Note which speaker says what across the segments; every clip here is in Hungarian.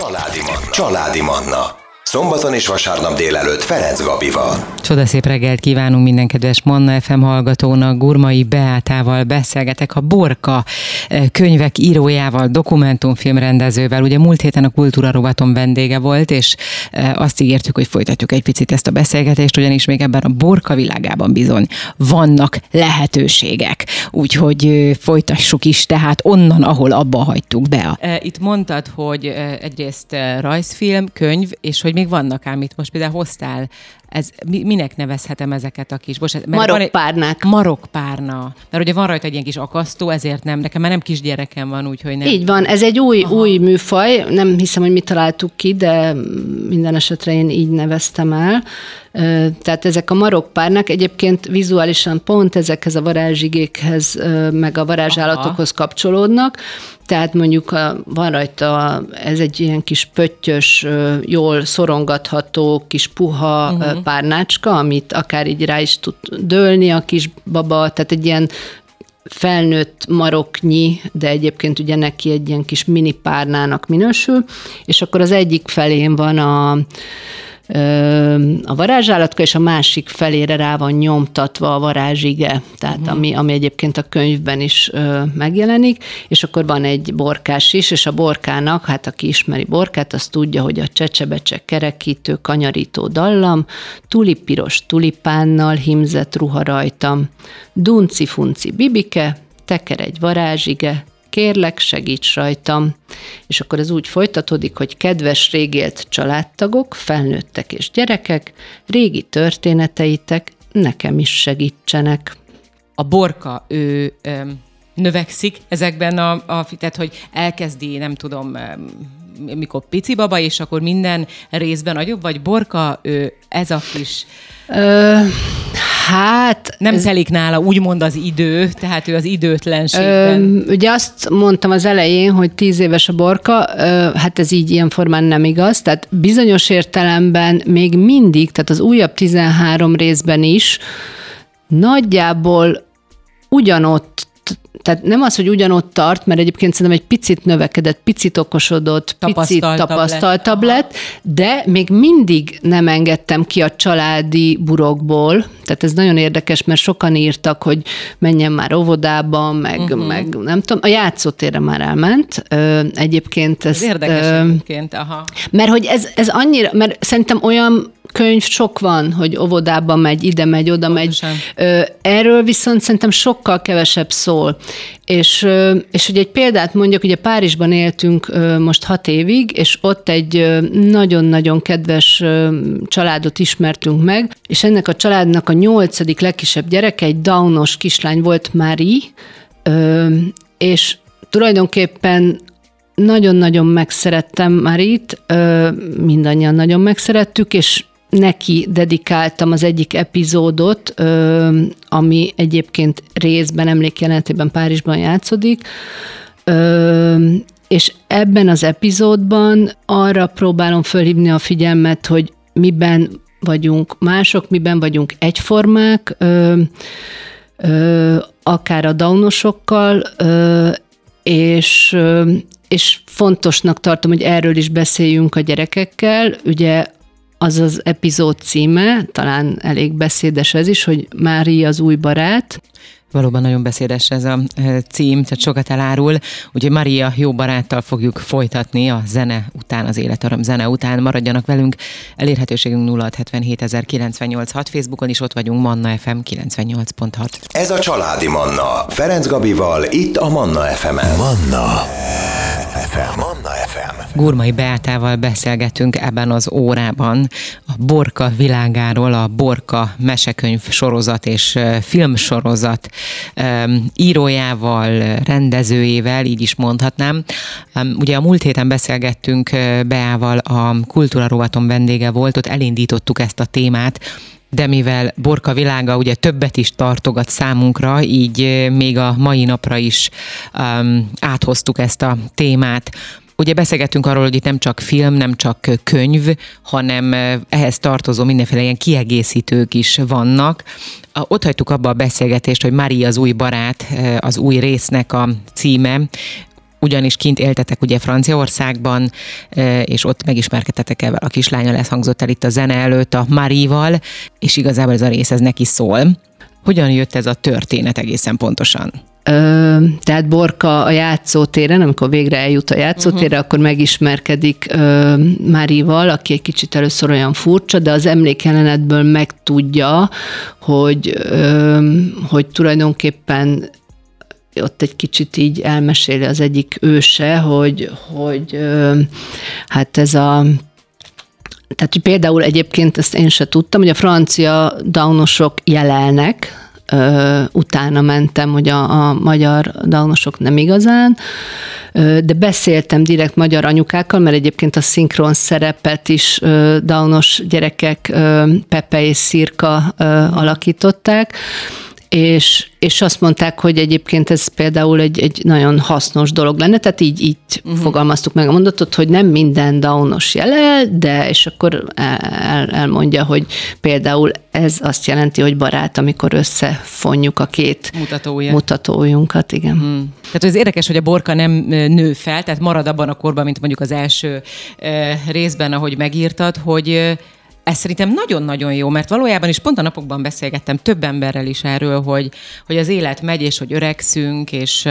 Speaker 1: Családi Manna. Családi Manna. Szombaton és vasárnap délelőtt Ferenc Gabival.
Speaker 2: Csodaszép reggelt kívánunk minden kedves Manna FM hallgatónak. Gurmai Beátával beszélgetek a Borka eh, könyvek írójával, dokumentumfilm rendezővel. Ugye múlt héten a Kultúra rovaton vendége volt, és eh, azt ígértük, hogy folytatjuk egy picit ezt a beszélgetést, ugyanis még ebben a Borka világában bizony vannak lehetőségek. Úgyhogy eh, folytassuk is, tehát onnan, ahol abba hagytuk be. Itt mondtad, hogy egyrészt rajzfilm, könyv, és hogy még vannak ám itt. Most például hoztál, ez, minek nevezhetem ezeket a kis...
Speaker 3: Bocsánat, marokpárnák.
Speaker 2: Marokpárna. Mert ugye van rajta egy ilyen kis akasztó, ezért nem, nekem már nem kisgyerekem van, úgyhogy nem.
Speaker 3: Így van, ez egy új, új műfaj, nem hiszem, hogy mi találtuk ki, de minden esetre én így neveztem el. Tehát ezek a marokpárnák egyébként vizuálisan pont ezekhez a varázsigékhez, meg a varázsállatokhoz Aha. kapcsolódnak. Tehát mondjuk van rajta, ez egy ilyen kis pöttyös, jól szorongatható, kis puha uh-huh. Párnácska, amit akár így rá is tud dőlni a kis baba, tehát egy ilyen felnőtt maroknyi, de egyébként ugye neki egy ilyen kis mini párnának minősül, és akkor az egyik felén van a a varázsállatka, és a másik felére rá van nyomtatva a varázsige, tehát uh-huh. ami, ami egyébként a könyvben is ö, megjelenik, és akkor van egy borkás is, és a borkának, hát aki ismeri borkát, az tudja, hogy a csecsebecse kerekítő, kanyarító dallam, tulipiros tulipánnal himzett ruha rajtam, dunci-funci bibike, teker egy varázsige, kérlek, segíts rajtam. És akkor ez úgy folytatódik, hogy kedves régélt családtagok, felnőttek és gyerekek, régi történeteitek nekem is segítsenek.
Speaker 2: A borka, ő öm, növekszik ezekben a, a, tehát hogy elkezdi, nem tudom, mikor pici baba, és akkor minden részben nagyobb, vagy borka, ő ez a kis... Ö,
Speaker 3: Hát...
Speaker 2: Nem ez... telik nála úgymond az idő, tehát ő az időtlenségben.
Speaker 3: Ö, ugye azt mondtam az elején, hogy tíz éves a borka, ö, hát ez így ilyen formán nem igaz, tehát bizonyos értelemben még mindig, tehát az újabb 13 részben is nagyjából ugyanott tehát nem az, hogy ugyanott tart, mert egyébként szerintem egy picit növekedett, picit okosodott, picit tapasztaltabb lett, de még mindig nem engedtem ki a családi burokból, tehát ez nagyon érdekes, mert sokan írtak, hogy menjen már óvodába, meg, uh-huh. meg nem tudom, a játszótérre már elment. Egyébként
Speaker 2: ezt... Ez érdekes egyébként, aha.
Speaker 3: Mert hogy ez, ez annyira, mert szerintem olyan könyv sok van, hogy óvodába megy, ide megy, oda Pontosan. megy. Erről viszont szerintem sokkal kevesebb szól. És, és hogy egy példát mondjak, ugye Párizsban éltünk most hat évig, és ott egy nagyon-nagyon kedves családot ismertünk meg, és ennek a családnak a nyolcadik legkisebb gyereke egy Downos kislány volt, Mári, és tulajdonképpen nagyon-nagyon megszerettem Marit, mindannyian nagyon megszerettük, és neki dedikáltam az egyik epizódot, ami egyébként részben emlékjelentében Párizsban játszódik, és ebben az epizódban arra próbálom fölhívni a figyelmet, hogy miben vagyunk mások, miben vagyunk egyformák, akár a daunosokkal, és, és fontosnak tartom, hogy erről is beszéljünk a gyerekekkel. Ugye az az epizód címe, talán elég beszédes ez is, hogy Mária az új barát.
Speaker 2: Valóban nagyon beszédes ez a cím, tehát sokat elárul. Úgyhogy Maria jó baráttal fogjuk folytatni a zene után, az életarem zene után. Maradjanak velünk. Elérhetőségünk 0677 Facebookon is ott vagyunk, Manna FM 98.6.
Speaker 1: Ez a Családi Manna. Ferenc Gabival, itt a Manna FM-en. Manna FM. Manna FM.
Speaker 2: Gurmai Beátával beszélgetünk ebben az órában a Borka világáról, a Borka mesekönyv sorozat és filmsorozat írójával, rendezőjével, így is mondhatnám. Ugye a múlt héten beszélgettünk Beával, a Kultúra rovaton vendége volt, ott elindítottuk ezt a témát, de mivel Borka világa ugye többet is tartogat számunkra, így még a mai napra is um, áthoztuk ezt a témát. Ugye beszélgettünk arról, hogy itt nem csak film, nem csak könyv, hanem ehhez tartozó mindenféle ilyen kiegészítők is vannak. Ott hagytuk abba a beszélgetést, hogy Maria az új barát, az új résznek a címe, ugyanis kint éltetek ugye Franciaországban, és ott megismerkedtetek el a kislánya, lesz hangzott el itt a zene előtt a Marival, és igazából ez a rész ez neki szól. Hogyan jött ez a történet egészen pontosan?
Speaker 3: Tehát Borka a játszótéren, amikor végre eljut a játszótérre, uh-huh. akkor megismerkedik ö, Márival, aki egy kicsit először olyan furcsa, de az emlékjelenetből megtudja, hogy, ö, hogy tulajdonképpen ott egy kicsit így elmeséli az egyik őse, hogy, hogy ö, hát ez a tehát például egyébként ezt én se tudtam, hogy a francia daunosok jelelnek, utána mentem, hogy a, a magyar daunosok nem igazán, de beszéltem direkt magyar anyukákkal, mert egyébként a szinkron szerepet is daunos gyerekek Pepe és Szirka alakították, és, és azt mondták, hogy egyébként ez például egy, egy nagyon hasznos dolog lenne, tehát így, így uh-huh. fogalmaztuk meg a mondatot, hogy nem minden daunos jelel, de és akkor el, elmondja, hogy például ez azt jelenti, hogy barát, amikor összefonjuk a két Mutatója. mutatójunkat, igen. Hmm.
Speaker 2: Tehát ez érdekes, hogy a borka nem nő fel, tehát marad abban a korban, mint mondjuk az első részben, ahogy megírtad, hogy ez szerintem nagyon-nagyon jó, mert valójában is pont a napokban beszélgettem több emberrel is erről, hogy, hogy az élet megy, és hogy öregszünk, és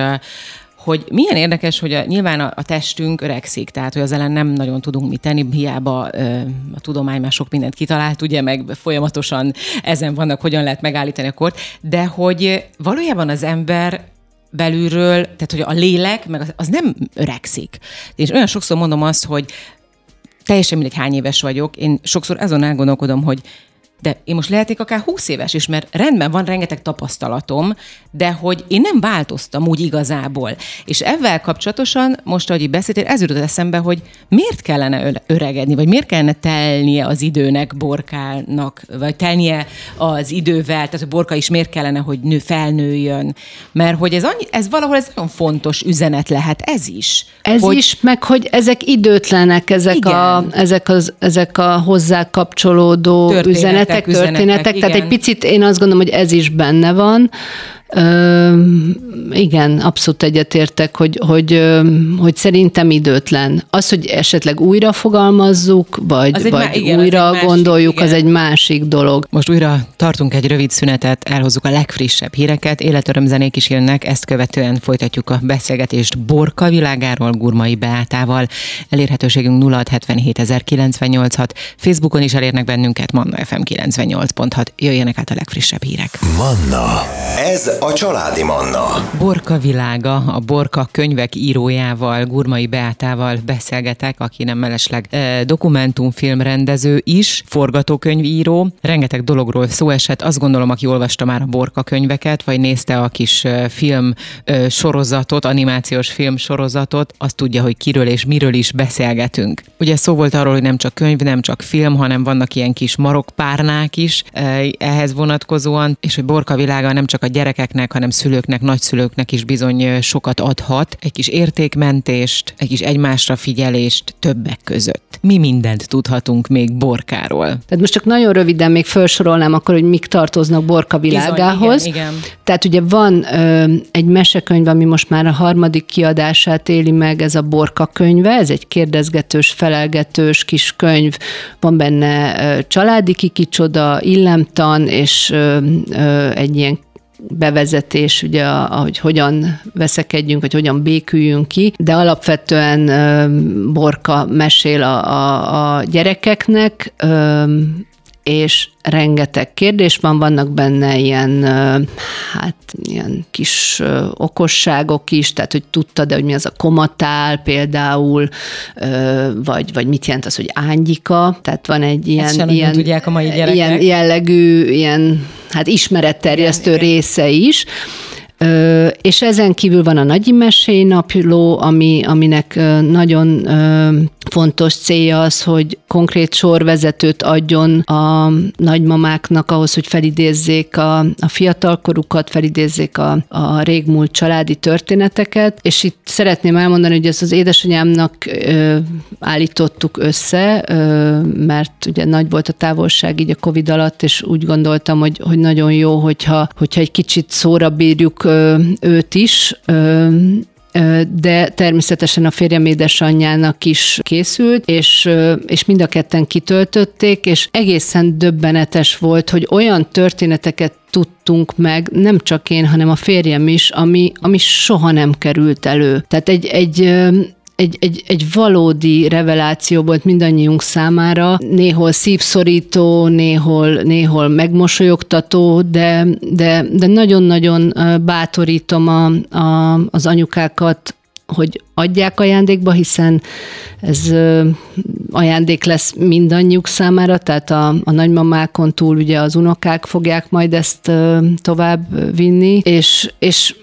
Speaker 2: hogy milyen érdekes, hogy a, nyilván a, a testünk öregszik, tehát hogy az ellen nem nagyon tudunk mit tenni, hiába ö, a tudomány már sok mindent kitalált, ugye, meg folyamatosan ezen vannak, hogyan lehet megállítani a kort, de hogy valójában az ember belülről, tehát hogy a lélek, meg az, az nem öregszik. És olyan sokszor mondom azt, hogy teljesen mindegy hány éves vagyok, én sokszor azon elgondolkodom, hogy de én most lehetek akár 20 éves is, mert rendben van rengeteg tapasztalatom, de hogy én nem változtam úgy igazából. És ezzel kapcsolatosan, most, ahogy beszéltél, ez jutott eszembe, hogy miért kellene öregedni, vagy miért kellene telnie az időnek borkának, vagy telnie az idővel, tehát a borka is miért kellene, hogy nő, felnőjön. Mert hogy ez, annyi, ez valahol ez nagyon fontos üzenet lehet, ez is.
Speaker 3: Ez hogy, is, meg hogy ezek időtlenek, ezek, a, ezek, az, ezek a hozzá kapcsolódó üzenetek, üzenetek, történetek, igen. tehát egy picit én azt gondolom, hogy ez is benne van, Ö, igen, abszolút egyetértek, hogy, hogy, hogy szerintem időtlen. Az, hogy esetleg újra fogalmazzuk, vagy, vagy má, igen, újra az gondoljuk, másik, az egy másik dolog.
Speaker 2: Most újra tartunk egy rövid szünetet, elhozzuk a legfrissebb híreket, életörömzenék is jönnek, ezt követően folytatjuk a beszélgetést Borka világáról, Gurmai Beátával. Elérhetőségünk 0677 Facebookon is elérnek bennünket, Manna FM 98.6. Jöjjenek át a legfrissebb hírek.
Speaker 1: Manna. Ez a Családi Manna.
Speaker 2: Borka világa, a Borka könyvek írójával, Gurmai Beátával beszélgetek, aki nem mellesleg e, dokumentumfilm rendező is, forgatókönyvíró. Rengeteg dologról szó esett. Azt gondolom, aki olvasta már a Borka könyveket, vagy nézte a kis film e, sorozatot, animációs film sorozatot, azt tudja, hogy kiről és miről is beszélgetünk. Ugye szó volt arról, hogy nem csak könyv, nem csak film, hanem vannak ilyen kis marokpárnák is e, ehhez vonatkozóan, és hogy Borka világa nem csak a gyerekeknek, hanem szülőknek, nagyszülőknek is bizony sokat adhat. Egy kis értékmentést, egy kis egymásra figyelést többek között. Mi mindent tudhatunk még Borkáról?
Speaker 3: Tehát most csak nagyon röviden még felsorolnám akkor, hogy mik tartoznak Borka világához. Bizony, igen, igen. Tehát ugye van ö, egy mesekönyv, ami most már a harmadik kiadását éli meg, ez a Borka könyve, ez egy kérdezgetős, felelgetős kis könyv, van benne családi kikicsoda, illemtan, és egy ilyen bevezetés, ugye, hogy hogyan veszekedjünk, vagy hogyan béküljünk ki, de alapvetően Borka mesél a, a, a gyerekeknek, és rengeteg kérdés van, vannak benne ilyen, hát ilyen kis okosságok is, tehát hogy tudtad-e, hogy mi az a komatál például, vagy, vagy mit jelent az, hogy ángyika, tehát van egy ilyen, ilyen,
Speaker 2: tudják a mai gyerekek.
Speaker 3: ilyen jellegű, ilyen hát ismeretterjesztő igen, része is, És ezen kívül van a Nagyi Mesély napló, ami, aminek nagyon fontos célja az, hogy konkrét sorvezetőt adjon a nagymamáknak ahhoz, hogy felidézzék a, a fiatalkorukat, felidézzék a, a régmúlt családi történeteket, és itt szeretném elmondani, hogy ezt az édesanyámnak ö, állítottuk össze, ö, mert ugye nagy volt a távolság így a Covid alatt, és úgy gondoltam, hogy, hogy nagyon jó, hogyha, hogyha egy kicsit szóra bírjuk őt is, de természetesen a férjem édesanyjának is készült, és, és mind a ketten kitöltötték, és egészen döbbenetes volt, hogy olyan történeteket tudtunk meg, nem csak én, hanem a férjem is, ami, ami soha nem került elő. Tehát egy, egy egy, egy, egy valódi reveláció volt mindannyiunk számára, néhol szívszorító, néhol, néhol megmosolyogtató, de, de, de nagyon-nagyon bátorítom a, a, az anyukákat hogy adják ajándékba, hiszen ez ajándék lesz mindannyiuk számára, tehát a, a nagymamákon túl ugye az unokák fogják majd ezt tovább vinni, és, és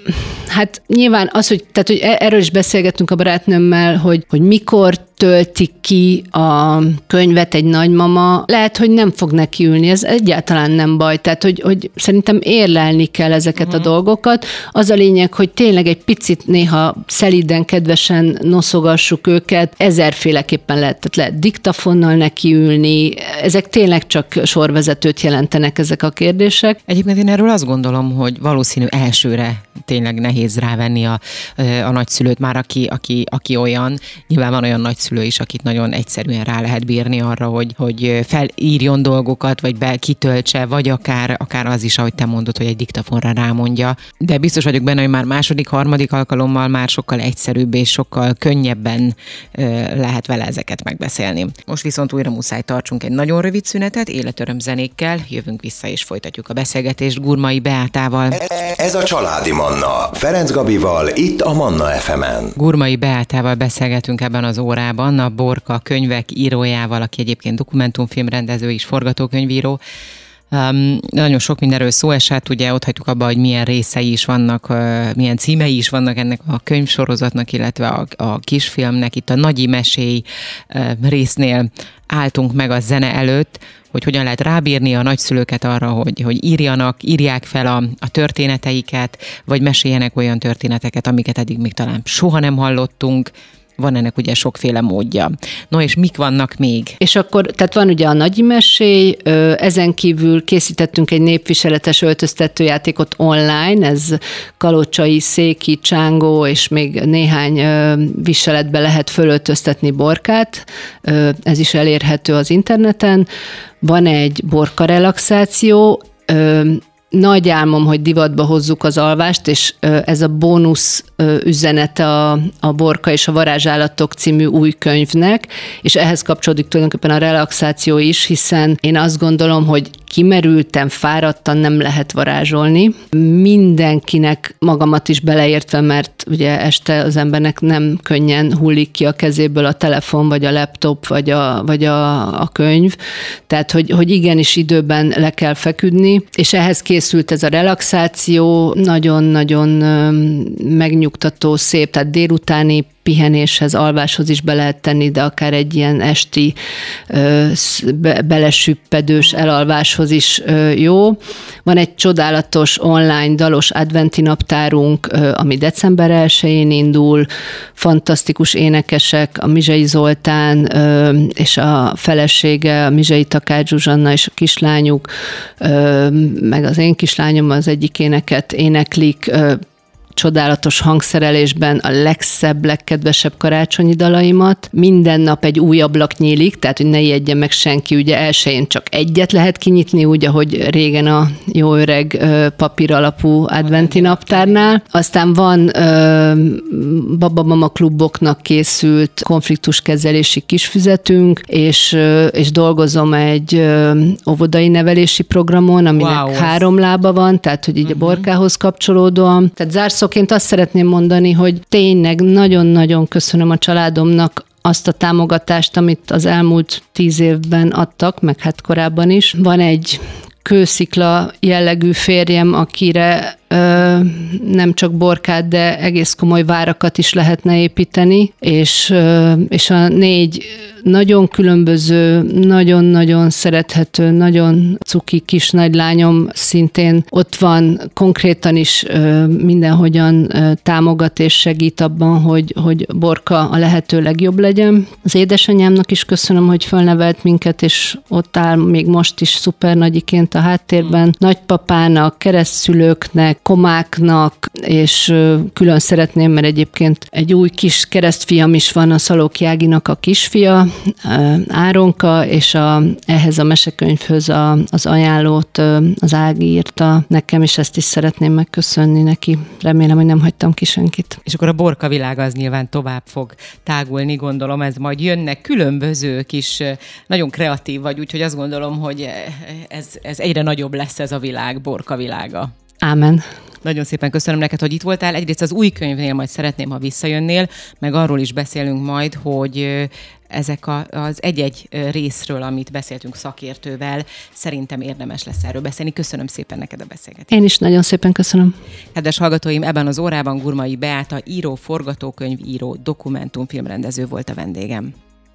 Speaker 3: hát nyilván az, hogy, tehát, hogy e, erről is beszélgettünk a barátnőmmel, hogy, hogy mikor töltik ki a könyvet egy nagymama, lehet, hogy nem fog neki ülni, ez egyáltalán nem baj. Tehát, hogy, hogy szerintem érlelni kell ezeket uh-huh. a mhm. dolgokat. Az a lényeg, hogy tényleg egy picit néha szeliden, kedvesen noszogassuk őket, ezerféleképpen lehet, tehát lehet diktafonnal nekiülni, ezek tényleg csak sorvezetőt jelentenek ezek a kérdések.
Speaker 2: Egyébként én erről azt gondolom, hogy valószínű elsőre tényleg nehéz rávenni a, a nagyszülőt már, aki, aki, aki olyan, nyilván van olyan nagy nagyszülő is, akit nagyon egyszerűen rá lehet bírni arra, hogy, hogy felírjon dolgokat, vagy be kitöltse, vagy akár, akár az is, ahogy te mondod, hogy egy diktafonra rámondja. De biztos vagyok benne, hogy már második, harmadik alkalommal már sokkal egyszerűbb és sokkal könnyebben lehet vele ezeket megbeszélni. Most viszont újra muszáj tartsunk egy nagyon rövid szünetet, életöröm zenékkel, jövünk vissza és folytatjuk a beszélgetést Gurmai Beátával.
Speaker 1: Ez a Családi Manna, Ferenc Gabival, itt a Manna FM-en.
Speaker 2: Gurmai Beátával beszélgetünk ebben az órában, témában, a Borka könyvek írójával, aki egyébként dokumentumfilmrendező és forgatókönyvíró. Um, nagyon sok mindenről szó esett, ugye ott hagytuk abba, hogy milyen részei is vannak, uh, milyen címei is vannak ennek a könyvsorozatnak, illetve a, a kisfilmnek. Itt a Nagyi Mesély uh, résznél álltunk meg a zene előtt, hogy hogyan lehet rábírni a nagyszülőket arra, hogy, hogy írjanak, írják fel a, a történeteiket, vagy meséljenek olyan történeteket, amiket eddig még talán soha nem hallottunk, van ennek ugye sokféle módja. No, és mik vannak még?
Speaker 3: És akkor, tehát van ugye a nagy mesély, ezen kívül készítettünk egy népviseletes öltöztetőjátékot online, ez kalocsai, széki, csángó, és még néhány viseletbe lehet fölöltöztetni borkát, ez is elérhető az interneten. Van egy borka relaxáció, nagy álmom, hogy divatba hozzuk az alvást, és ez a bónusz üzenete a, a Borka és a Varázsállatok című új könyvnek, és ehhez kapcsolódik tulajdonképpen a relaxáció is, hiszen én azt gondolom, hogy kimerültem, fáradtan nem lehet varázsolni. Mindenkinek magamat is beleértve, mert ugye este az embernek nem könnyen hullik ki a kezéből a telefon, vagy a laptop, vagy a, vagy a, a könyv. Tehát, hogy, hogy igenis időben le kell feküdni, és ehhez készült ez a relaxáció, nagyon-nagyon megnyugtató, szép, tehát délutáni pihenéshez, alváshoz is be lehet tenni, de akár egy ilyen esti belesüppedős elalváshoz is jó. Van egy csodálatos online dalos adventi naptárunk, ami december 1-én indul, fantasztikus énekesek, a Mizsei Zoltán és a felesége, a Mizsei Takács Zsuzsanna és a kislányuk, meg az én kislányom az egyik éneket éneklik, csodálatos hangszerelésben a legszebb, legkedvesebb karácsonyi dalaimat. Minden nap egy új ablak nyílik, tehát hogy ne ijedjen meg senki. Ugye elsőjén csak egyet lehet kinyitni, úgy, ahogy régen a jó öreg papír alapú adventi naptárnál. Aztán van babamama kluboknak készült konfliktuskezelési kisfüzetünk, és, és dolgozom egy óvodai nevelési programon, aminek wow. három lába van, tehát hogy így uh-huh. a mhm. borkához kapcsolódóan. Tehát zárszó válaszként azt szeretném mondani, hogy tényleg nagyon-nagyon köszönöm a családomnak azt a támogatást, amit az elmúlt tíz évben adtak, meg hát korábban is. Van egy kőszikla jellegű férjem, akire ö, nem csak borkát, de egész komoly várakat is lehetne építeni, és, ö, és a négy nagyon különböző, nagyon-nagyon szerethető, nagyon cuki kis nagylányom szintén ott van, konkrétan is mindenhogyan támogat és segít abban, hogy, hogy Borka a lehető legjobb legyen. Az édesanyámnak is köszönöm, hogy felnevelt minket, és ott áll még most is szuper nagyiként a háttérben. Nagypapának, keresztszülőknek, komáknak, és külön szeretném, mert egyébként egy új kis keresztfiam is van, a Szalók Jáginak a kisfia, Áronka, és a, ehhez a mesekönyvhöz a, az ajánlót az Ági írta nekem, és ezt is szeretném megköszönni neki. Remélem, hogy nem hagytam ki senkit.
Speaker 2: És akkor a borka világ az nyilván tovább fog tágulni, gondolom, ez majd jönnek különböző kis, nagyon kreatív vagy, úgyhogy azt gondolom, hogy ez, ez egyre nagyobb lesz ez a világ, borka világa.
Speaker 3: Ámen.
Speaker 2: Nagyon szépen köszönöm neked, hogy itt voltál. Egyrészt az új könyvnél majd szeretném, ha visszajönnél, meg arról is beszélünk majd, hogy ezek a, az egy-egy részről, amit beszéltünk szakértővel, szerintem érdemes lesz erről beszélni. Köszönöm szépen neked a beszélgetést.
Speaker 3: Én is nagyon szépen köszönöm.
Speaker 2: Kedves hallgatóim, ebben az órában Gurmai Beáta író, forgatókönyv író, dokumentumfilmrendező volt a vendégem.